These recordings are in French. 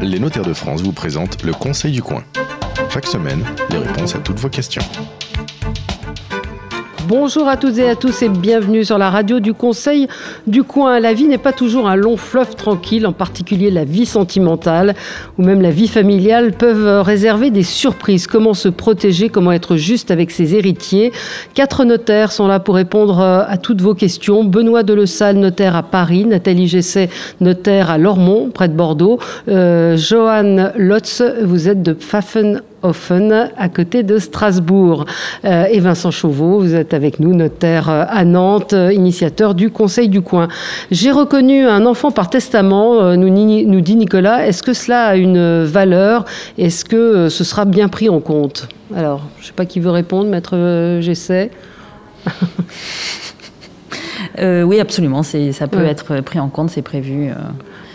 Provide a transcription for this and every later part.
Les notaires de France vous présentent le Conseil du coin. Chaque semaine, les réponses à toutes vos questions. Bonjour à toutes et à tous et bienvenue sur la radio du Conseil du coin. La vie n'est pas toujours un long fleuve tranquille, en particulier la vie sentimentale ou même la vie familiale peuvent réserver des surprises. Comment se protéger, comment être juste avec ses héritiers? Quatre notaires sont là pour répondre à toutes vos questions. Benoît Delessal, notaire à Paris, Nathalie Gesset, notaire à Lormont, près de Bordeaux, euh, Johan Lotz, vous êtes de Pfaffen Offen, à côté de Strasbourg. Euh, et Vincent Chauveau, vous êtes avec nous, notaire euh, à Nantes, euh, initiateur du Conseil du coin. J'ai reconnu un enfant par testament, nous, nous dit Nicolas. Est-ce que cela a une valeur? Est-ce que ce sera bien pris en compte? Alors, je ne sais pas qui veut répondre, maître J'essaie. oui, absolument. Ça peut être pris en compte, c'est prévu.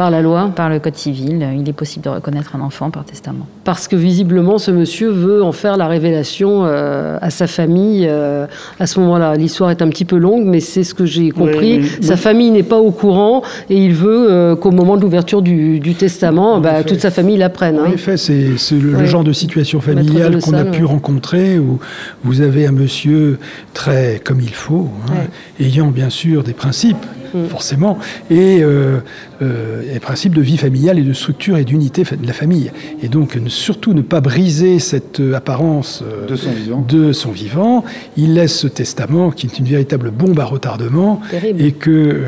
Par la loi Par le Code civil. Il est possible de reconnaître un enfant par testament. Parce que visiblement, ce monsieur veut en faire la révélation euh, à sa famille euh, à ce moment-là. L'histoire est un petit peu longue, mais c'est ce que j'ai compris. sa famille n'est pas au courant et il veut euh, qu'au moment de l'ouverture du, testament, bah, toute sa famille l'apprenne. En hein. effet, c'est le, genre de situation familiale qu'on a pu rencontrer où vous avez un monsieur très comme il faut, hein, ayant bien sûr des principes Mm. forcément, et euh, euh, les principes de vie familiale et de structure et d'unité de la famille. Et donc, surtout ne pas briser cette euh, apparence de, son vivant. de son vivant. Il laisse ce testament qui est une véritable bombe à retardement et que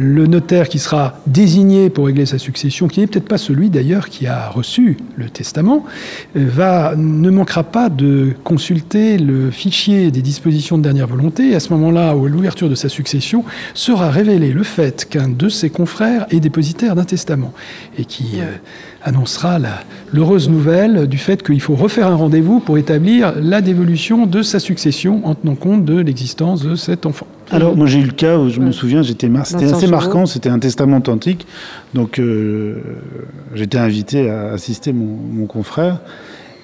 le notaire qui sera désigné pour régler sa succession, qui n'est peut-être pas celui d'ailleurs qui a reçu le testament, euh, va, ne manquera pas de consulter le fichier des dispositions de dernière volonté. À ce moment-là, où l'ouverture de sa succession, sera révélé le fait qu'un de ses confrères est dépositaire d'un testament et qui euh, annoncera l'heureuse nouvelle du fait qu'il faut refaire un rendez-vous pour établir la dévolution de sa succession en tenant compte de l'existence de cet enfant. Alors, moi, j'ai eu le cas où je me souviens, j'étais c'était assez marquant, c'était un testament authentique. Donc, euh, j'étais invité à assister mon, confrère.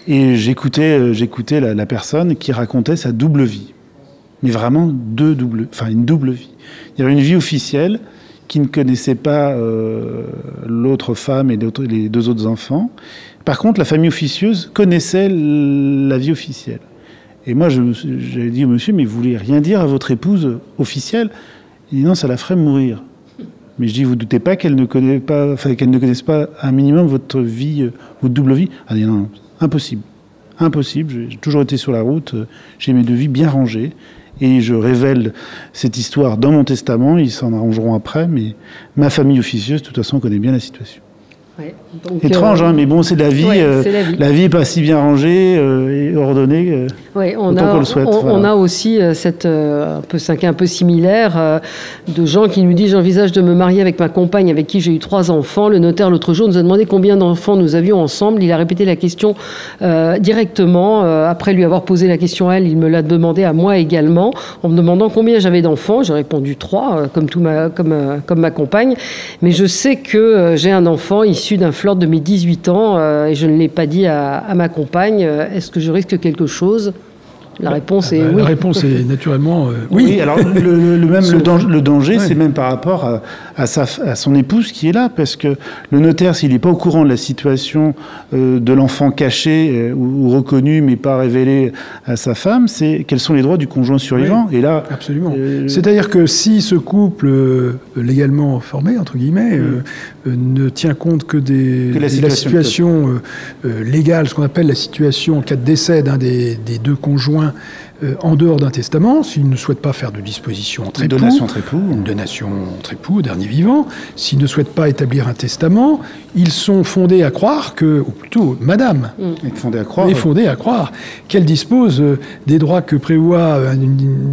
Et j'écoutais, euh, j'écoutais la, personne qui racontait sa double vie. Mais vraiment deux doubles, enfin une double vie. Il y avait une vie officielle qui ne connaissait pas euh, l'autre femme et les deux autres enfants. Par contre, la famille officieuse connaissait la vie officielle. Et moi, j'ai dit au monsieur, mais vous voulez rien dire à votre épouse officielle? Il dit non, ça la ferait mourir. Mais je dis, vous doutez pas qu'elle ne connaît pas, qu'elle ne connaisse pas un minimum votre vie, euh, votre double vie? Elle dit non, impossible, impossible. J'ai toujours été sur la route, euh, j'ai mes deux vies bien rangées, et je révèle cette histoire dans mon testament. Ils s'en arrangeront après, mais ma famille officieuse, de toute façon, connaît bien la situation. Étrange, hein, euh, mais bon, c'est la, vie, euh, la vie. n'est pas si bien rangée euh, et ordonnée. Oui, on, a, on, a aussi cette un peu, un cas un peu similaire de gens qui nous disent j'envisage de me marier avec ma compagne avec qui j'ai eu trois enfants. Le notaire l'autre jour nous a demandé combien d'enfants nous avions ensemble. Il a répété la question directement. après lui avoir posé la question à elle, il me l'a demandé à moi également en me demandant combien j'avais d'enfants. J'ai répondu trois, comme, tout ma, comme, comme ma compagne. Mais je sais que j'ai un enfant issu d'un fleur de mes 18 ans euh, et je ne l'ai pas dit à, à ma compagne. Euh, est-ce que je risque quelque chose? La réponse est ah bah, oui. La réponse est naturellement euh, oui. Alors le, même le danger, c'est même par rapport à, à, sa, à, son épouse qui est là, parce que le notaire, s'il n'est pas au courant de la situation euh, de l'enfant caché euh, ou, reconnu mais pas révélé à sa femme, c'est quels sont les droits du conjoint survivant. Et là, absolument. C'est-à-dire que si ce couple légalement formé entre guillemets ne tient compte que des que la situation, légale, ce qu'on appelle la situation en cas de décès d'un des, des deux conjoints euh, en dehors d'un testament, s'il ne souhaite pas faire de disposition entre époux, donation entre époux, une donation entre époux, dernier vivant, s'il ne souhaite pas établir un testament, ils sont fondés à croire que, ou plutôt Madame, est fondée à croire, est fondée à croire qu'elle dispose euh, des droits que prévoit un,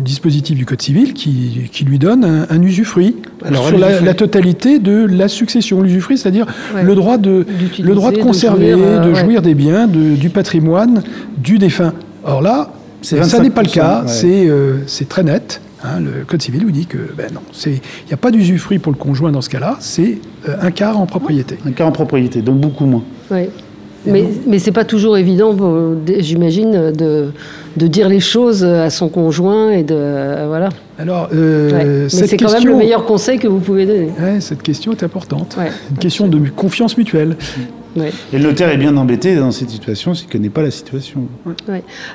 dispositif du Code civil qui, qui lui donne un, usufruit Alors, sur la, totalité de la succession, l'usufruit, c'est-à-dire le droit de le droit de conserver, de euh, jouir, des biens, du patrimoine du défunt. Or là, ça n'est pas le cas, euh, c'est très net. Hein, le Code civil vous dit que ben non, il n'y a pas d'usufruit pour le conjoint dans ce cas-là, c'est euh, un quart en propriété. Un quart en propriété, donc beaucoup moins. Oui. Mais, mais c'est pas toujours évident, j'imagine, de, de, dire les choses à son conjoint et de. voilà. Alors, euh, mais c'est quand même le meilleur conseil que vous pouvez donner. cette question est importante. Une question de confiance mutuelle. Et le notaire est bien embêté dans cette situation s'il ne connaît pas la situation.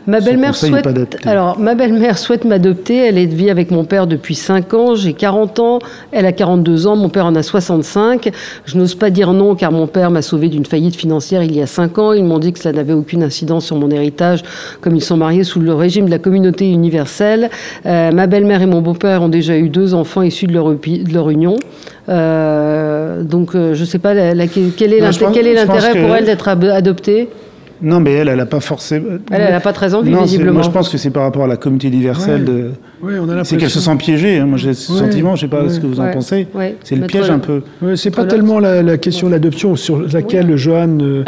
Ma belle-mère souhaite, alors, ma belle-mère souhaite m'adopter. Elle vie avec mon père depuis 5 ans. J'ai 40 ans. Elle a 42 ans. Mon père en a 65. Je n'ose pas dire non car mon père m'a sauvé d'une faillite financière il y a 5 ans. Ils m'ont dit que cela n'avait aucune incidence sur mon héritage comme ils sont mariés sous le régime de la communauté universelle. Euh, ma belle-mère et mon beau-père ont déjà eu deux enfants issus de leur, de leur union. Euh, donc, euh, je ne sais pas quel est l'intérêt pour elle d'être adoptée? Non, mais elle, elle n'a pas forcément. Elle, n'a pas très envie, visiblement. Moi, je pense que c'est par rapport à la communauté universelle de. Oui, on a c'est qu'elle se sent piégée. Hein. Moi, j'ai ce sentiment, je ne sais pas ce que vous en pensez. C'est le piège un peu. c'est pas tellement la, question de l'adoption sur laquelle Joanne euh,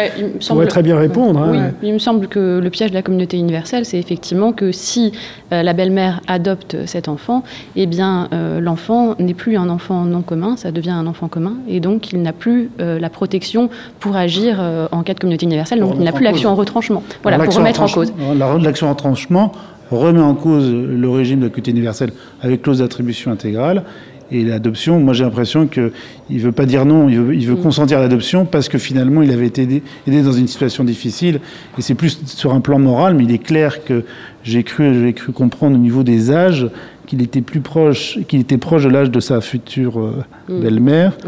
pourrait très bien répondre. Hein. il me semble que le piège de la communauté universelle, c'est effectivement que si euh, la belle-mère adopte cet enfant, eh bien, euh, l'enfant n'est plus un enfant non commun, ça devient un enfant commun, et donc il n'a plus la protection pour agir en cas de communauté universelle, donc il n'a plus l'action en retranchement. Voilà, pour remettre en, cause. L'action en retranchement remet en cause le régime de la universelle avec clause d'attribution intégrale. Et l'adoption, moi j'ai l'impression qu'il ne veut pas dire non, il veut, il veut mm. consentir à l'adoption parce que finalement il avait été aidé, aidé dans une situation difficile. Et c'est plus sur un plan moral, mais il est clair que j'ai cru, j'ai cru comprendre au niveau des âges qu'il était plus proche, qu'il était proche de l'âge de sa future euh, mm. belle-mère,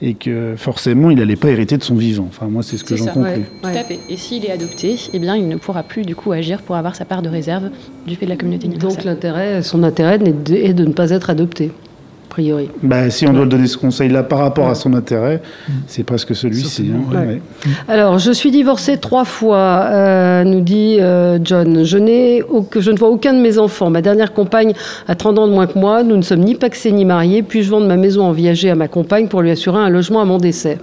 et que forcément il n'allait pas hériter de son vivant. Enfin, moi, c'est ce que j'en conclus. Tout à fait. Et s'il est adopté, eh bien, il ne pourra plus du coup agir pour avoir sa part de réserve du fait de la communauté universelle. Donc l'intérêt, son intérêt est de ne pas être adopté priori. Bah, si on doit donner ce conseil-là par rapport à son intérêt, c'est presque celui-ci. Hein. Alors, je suis divorcée trois fois, euh, nous dit euh, John. Je, n'ai, je ne vois aucun de mes enfants. Ma dernière compagne a 30 ans de moins que moi. Nous ne sommes ni paxés ni mariés. Puis-je vendre ma maison en viager à ma compagne pour lui assurer un logement à mon décès?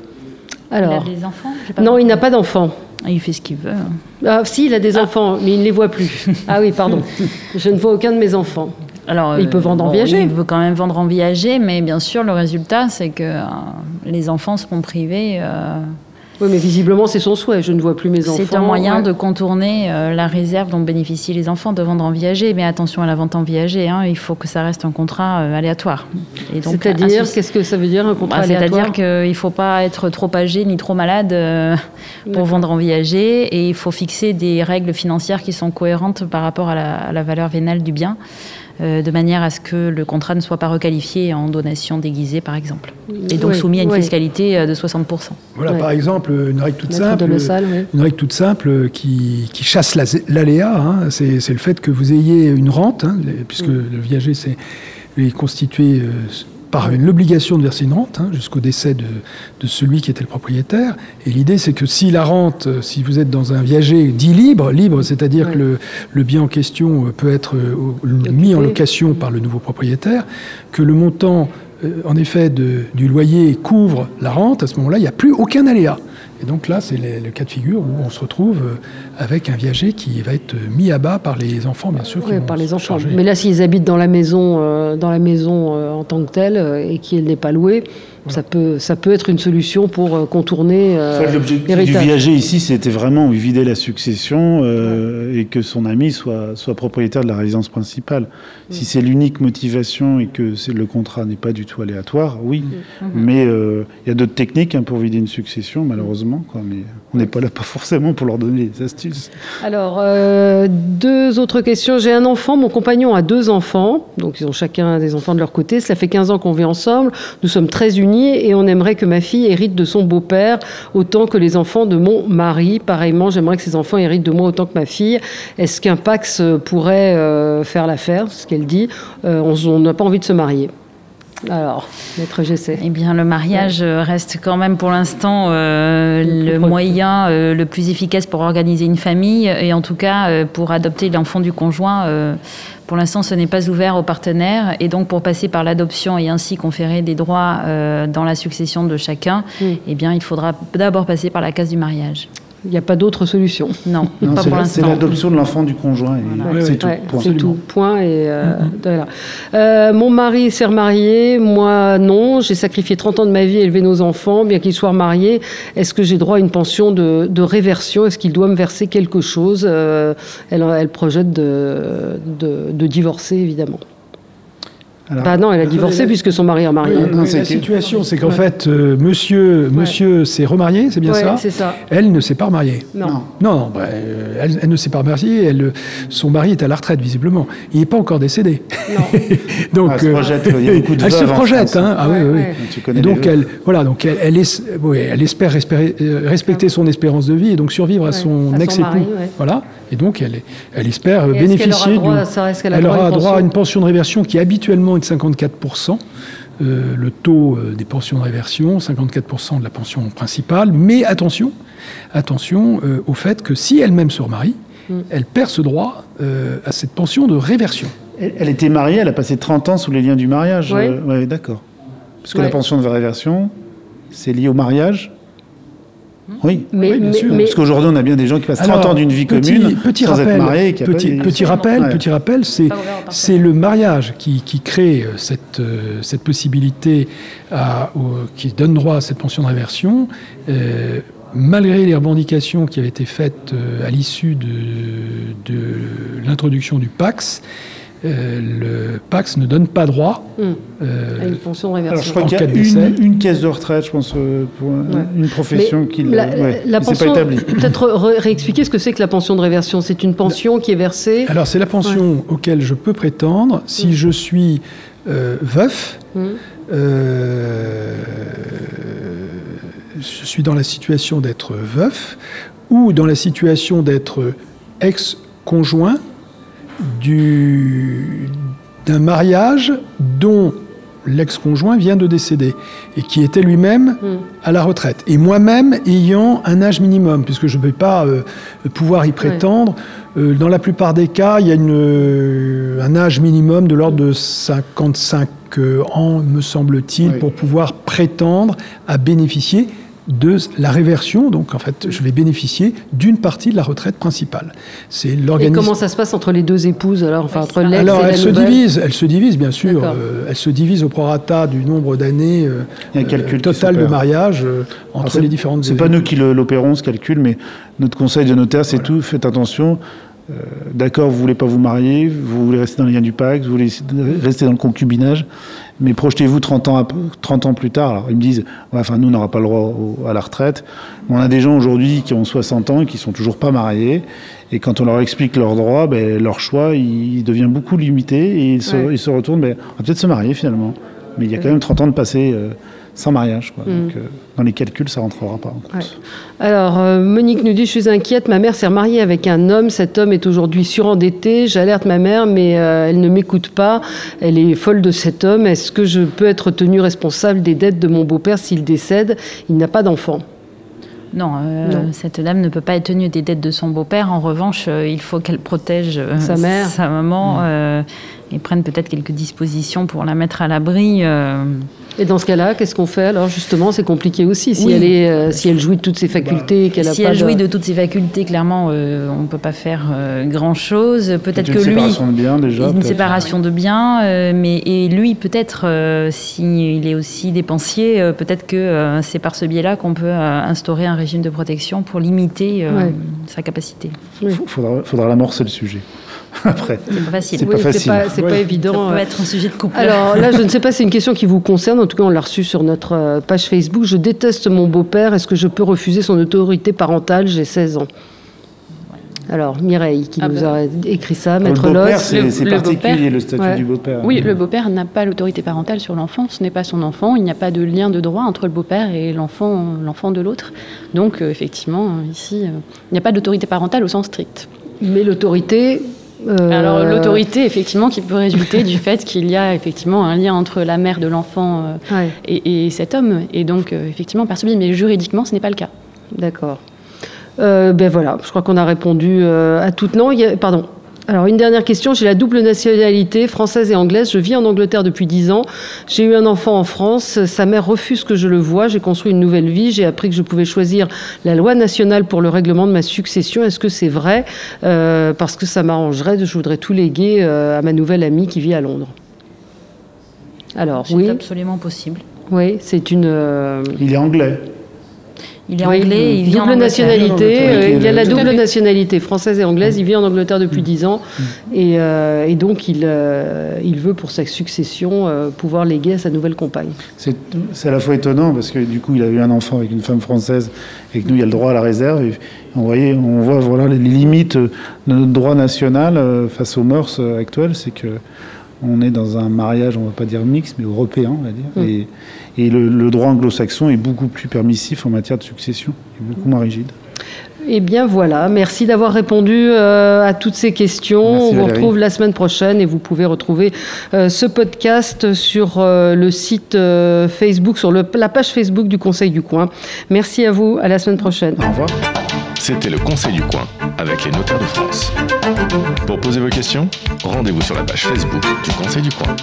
Alors, il a des enfants Non, il n'a pas d'enfants. Ah, il fait ce qu'il veut. Ah, si, il a des ah. enfants, mais il ne les voit plus. Ah oui, pardon. je ne vois aucun de mes enfants. Alors, il peut vendre en viager. Il veut quand même vendre en viager, mais bien sûr, le résultat, c'est que euh, les enfants seront privés. Euh, oui, mais visiblement, c'est son souhait. Je ne vois plus mes enfants. C'est un moyen de contourner euh, la réserve dont bénéficient les enfants de vendre en viager. Mais attention à la vente en viager, hein, il faut que ça reste un contrat aléatoire. C'est-à-dire, qu'est-ce que ça veut dire un contrat bah, aléatoire C'est-à-dire qu'il ne faut pas être trop âgé ni trop malade pour vendre en viager. Et il faut fixer des règles financières qui sont cohérentes par rapport à la, à la valeur vénale du bien. Euh, de manière à ce que le contrat ne soit pas requalifié en donation déguisée, par exemple. Et donc soumis à une fiscalité euh, de 60%. Voilà, par exemple, une règle toute simple, une règle toute simple qui, chasse l'aléa, hein, c'est le fait que vous ayez une rente, hein, puisque mm. le viager c'est constitué euh, par l'obligation de verser une rente hein, jusqu'au décès de, celui qui était le propriétaire. Et l'idée, c'est que si la rente, euh, si vous êtes dans un viager dit libre, libre, c'est-à-dire que le, bien en question euh, peut être euh, mis en location par le nouveau propriétaire, que le montant, en effet, du loyer couvre la rente, à ce moment-là, il n'y a plus aucun aléa. Et donc là, c'est le cas de figure où on se retrouve euh, avec un viager qui va être mis à bas par les enfants, bien sûr. Oui, par les enfants. Mais là, s'ils habitent dans la maison, euh, dans la maison euh, en tant que telle et qu'elle n'est pas louée, ça peut, ça peut être une solution pour euh, contourner euh, L'objectif du viager ici, c'était vraiment vider la succession euh, et que son ami soit, soit propriétaire de la résidence principale. Si c'est l'unique motivation et que le contrat n'est pas du tout aléatoire, oui. Mais il y a d'autres techniques hein, pour vider une succession, malheureusement. Quoi, mais on n'est pas là pas forcément pour leur donner des astuces. Alors, deux autres questions. J'ai un enfant, mon compagnon a deux enfants, donc ils ont chacun des enfants de leur côté. Cela fait 15 ans qu'on vit ensemble. Nous sommes très unis et on aimerait que ma fille hérite de son beau-père autant que les enfants de mon mari. Pareillement, j'aimerais que ses enfants héritent de moi autant que ma fille. Est-ce qu'un Pax pourrait euh, faire l'affaire? Ce qu'elle dit. Euh, on n'a pas envie de se marier. Alors, maître GC. Eh bien, le mariage reste quand même pour l'instant euh, le, moyen le plus efficace pour organiser une famille et en tout cas pour adopter l'enfant du conjoint pour l'instant, ce n'est pas ouvert aux partenaires. Et donc, pour passer par l'adoption et ainsi conférer des droits euh, dans la succession de chacun, eh bien, il faudra d'abord passer par la case du mariage. Il n'y a pas d'autre solution. Non, pas pour C'est l'adoption de l'enfant du conjoint. C'est tout. c'est tout. Point. Et euh, mm-hmm. euh, mon mari s'est remarié, moi non. J'ai sacrifié 30 ans de ma vie à élever nos enfants, bien qu'ils soient mariés. Est-ce que j'ai droit à une pension de, réversion? Est-ce qu'il doit me verser quelque chose? Euh, elle, elle, projette de, de divorcer, évidemment. Bah non, elle a divorcé puisque son mari a marié. la situation, c'est qu'en fait, monsieur, monsieur s'est remarié, c'est bien ça c'est ça. Elle ne s'est pas remariée. Non. Non, non bah, elle, elle, ne s'est pas remariée. Elle, son mari est à la retraite, visiblement. Il n'est pas encore décédé. Non. donc, elle se projette. Il y a beaucoup de elle se projette. Hein. Ah, oui, oui. Tu connais donc, elle, voilà, donc elle, elle, elle espère respecter son espérance de vie et donc survivre à son ex-époux. Voilà. Et donc, elle, elle espère bénéficier. Elle aura droit à une pension de réversion qui habituellement est de 54%. Euh, le taux euh, des pensions de réversion, 54% de la pension principale. Mais attention, attention euh, au fait que si elle-même se remarie, mm. elle perd ce droit à cette pension de réversion. Elle, était mariée, elle a passé 30 ans sous les liens du mariage. Oui, d'accord. Parce que la pension de réversion, c'est lié au mariage oui, mais, bien sûr. Parce qu'aujourd'hui, on a bien des gens qui passent 30 ans d'une vie commune petit sans rappel, être mariés. Petit, petit, rappel, petit rappel, c'est, c'est le mariage qui, qui crée euh, cette, euh, cette possibilité à, qui donne droit à cette pension de réversion. Euh, malgré les revendications qui avaient été faites à l'issue de, de l'introduction du PAX, euh, le Pax ne donne pas droit hmm. euh, à une pension. Alors je crois qu'il y a une, caisse de retraite, je pense, euh, pour une profession qui la, la pension, pas établie. Peut-être réexpliquer ce que c'est que la pension de réversion. C'est une pension qui est versée. Alors c'est la pension auquel je peux prétendre si hmm. je suis veuf. Hmm. je suis dans la situation d'être veuf ou dans la situation d'être ex-conjoint d'un mariage dont l'ex-conjoint vient de décéder et qui était lui-même hmm. à la retraite. Et moi-même ayant un âge minimum, puisque je ne vais pas euh, pouvoir y prétendre. Euh, dans la plupart des cas, il y a une, euh, un âge minimum de l'ordre de 55 ans, me semble-t-il, pour pouvoir prétendre à bénéficier de la réversion. Donc, en fait, je vais bénéficier d'une partie de la retraite principale. C'est l'organisme. Et comment ça se passe entre les deux épouses alors, enfin entre l'ex Alors, elle se divise, elle se divise bien sûr. Euh, elle se divise au prorata du nombre d'années euh, total de mariage euh, entre les différentes. C'est pas nous qui l'opérons ce calcul, mais notre conseil de notaire, c'est tout. Faites attention. D'accord, vous voulez pas vous marier, vous voulez rester dans les liens du pacte, vous voulez rester dans le concubinage. Mais projetez-vous 30 ans, 30 ans plus tard. Alors, ils me disent, enfin, nous, on n'aura pas le droit à la retraite. On a des gens aujourd'hui qui ont 60 ans et qui sont toujours pas mariés. Et quand on leur explique leurs droits, ben, leur choix, il devient beaucoup limité et ils se, ils se retournent, ben, on va peut-être se marier finalement. Mais il y a quand même 30 ans de passé. Euh, sans mariage. Quoi. Mm. Donc, euh, dans les calculs, ça ne rentrera pas en compte. Alors, euh, Monique nous dit Je suis inquiète, ma mère s'est remariée avec un homme, cet homme est aujourd'hui surendetté, j'alerte ma mère, mais euh, elle ne m'écoute pas, elle est folle de cet homme. Est-ce que je peux être tenue responsable des dettes de mon beau-père s'il décède? Il n'a pas d'enfant. Non, cette dame ne peut pas être tenue des dettes de son beau-père. En revanche, il faut qu'elle protège sa mère, sa maman, mm. et prenne peut-être quelques dispositions pour la mettre à l'abri. Et dans ce cas-là, qu'est-ce qu'on fait Alors justement, c'est compliqué aussi. Si, elle est, euh, si elle jouit de toutes ses facultés, qu'elle si elle jouit de... toutes ses facultés, clairement, euh, on ne peut pas faire euh, grand-chose. Peut-être que lui, une séparation de biens déjà. Une séparation de biens, mais et lui, peut-être, s'il est aussi dépensier, peut-être que c'est par ce biais-là qu'on peut instaurer un régime de protection pour limiter sa capacité. Il faudra, faudra l'amorcer le sujet. Après, c'est pas facile. C'est pas, facile. C'est pas, évident. Ça peut être un sujet de couple. Alors là, je ne sais pas, c'est une question qui vous concerne. En tout cas, on l'a reçue sur notre euh, page Facebook. Je déteste mon beau-père. Est-ce que je peux refuser son autorité parentale? J'ai 16 ans. Alors, Mireille, qui ah nous ben. a écrit ça, Maître Loss. C'est particulier, le statut du beau-père. Oui, le beau-père n'a pas l'autorité parentale sur l'enfant. Ce n'est pas son enfant. Il n'y a pas de lien de droit entre le beau-père et l'enfant de l'autre. Donc, euh, effectivement, ici, euh, il n'y a pas d'autorité parentale au sens strict. Mais l'autorité euh, Alors l'autorité, effectivement, qui peut résulter du fait qu'il y a effectivement un lien entre la mère de l'enfant euh, et, cet homme, et donc euh, effectivement perçu, mais juridiquement, ce n'est pas le cas. D'accord. ben voilà, je crois qu'on a répondu à toutes. Non, pardon. Alors une dernière question, j'ai la double nationalité française et anglaise, je vis en Angleterre depuis 10 ans, j'ai eu un enfant en France, sa mère refuse que je le voie, j'ai construit une nouvelle vie, j'ai appris que je pouvais choisir la loi nationale pour le règlement de ma succession, est-ce que c'est vrai? Euh, Parce que ça m'arrangerait, je voudrais tout léguer euh, à ma nouvelle amie qui vit à Londres. Alors oui. C'est absolument possible. Oui, c'est une... Euh, il est anglais. Il est anglais, il vit double nationalité. Euh, il a la double nationalité française et anglaise. Il vit en Angleterre depuis 10 ans mm. euh, et, donc il, euh, il veut pour sa succession pouvoir léguer à sa nouvelle compagne. C'est à la fois étonnant parce que du coup il a eu un enfant avec une femme française et que nous il y a le droit à la réserve. Et on, voyait, on voit voilà les limites de notre droit national face aux mœurs actuelles, c'est que on est dans un mariage, on ne va pas dire mix, mais européen, on va dire. Mm. Et, et le, droit anglo-saxon est beaucoup plus permissif en matière de succession, est beaucoup moins rigide. Eh bien voilà, merci d'avoir répondu euh, à toutes ces questions. on vous retrouve la semaine prochaine et vous pouvez retrouver euh, ce podcast sur euh, le site Facebook, sur le, la page Facebook du Conseil du Coin. Merci à vous, à la semaine prochaine. Au revoir. C'était le Conseil du Coin avec les notaires de France. Pour poser vos questions, rendez-vous sur la page Facebook du Conseil du Coin.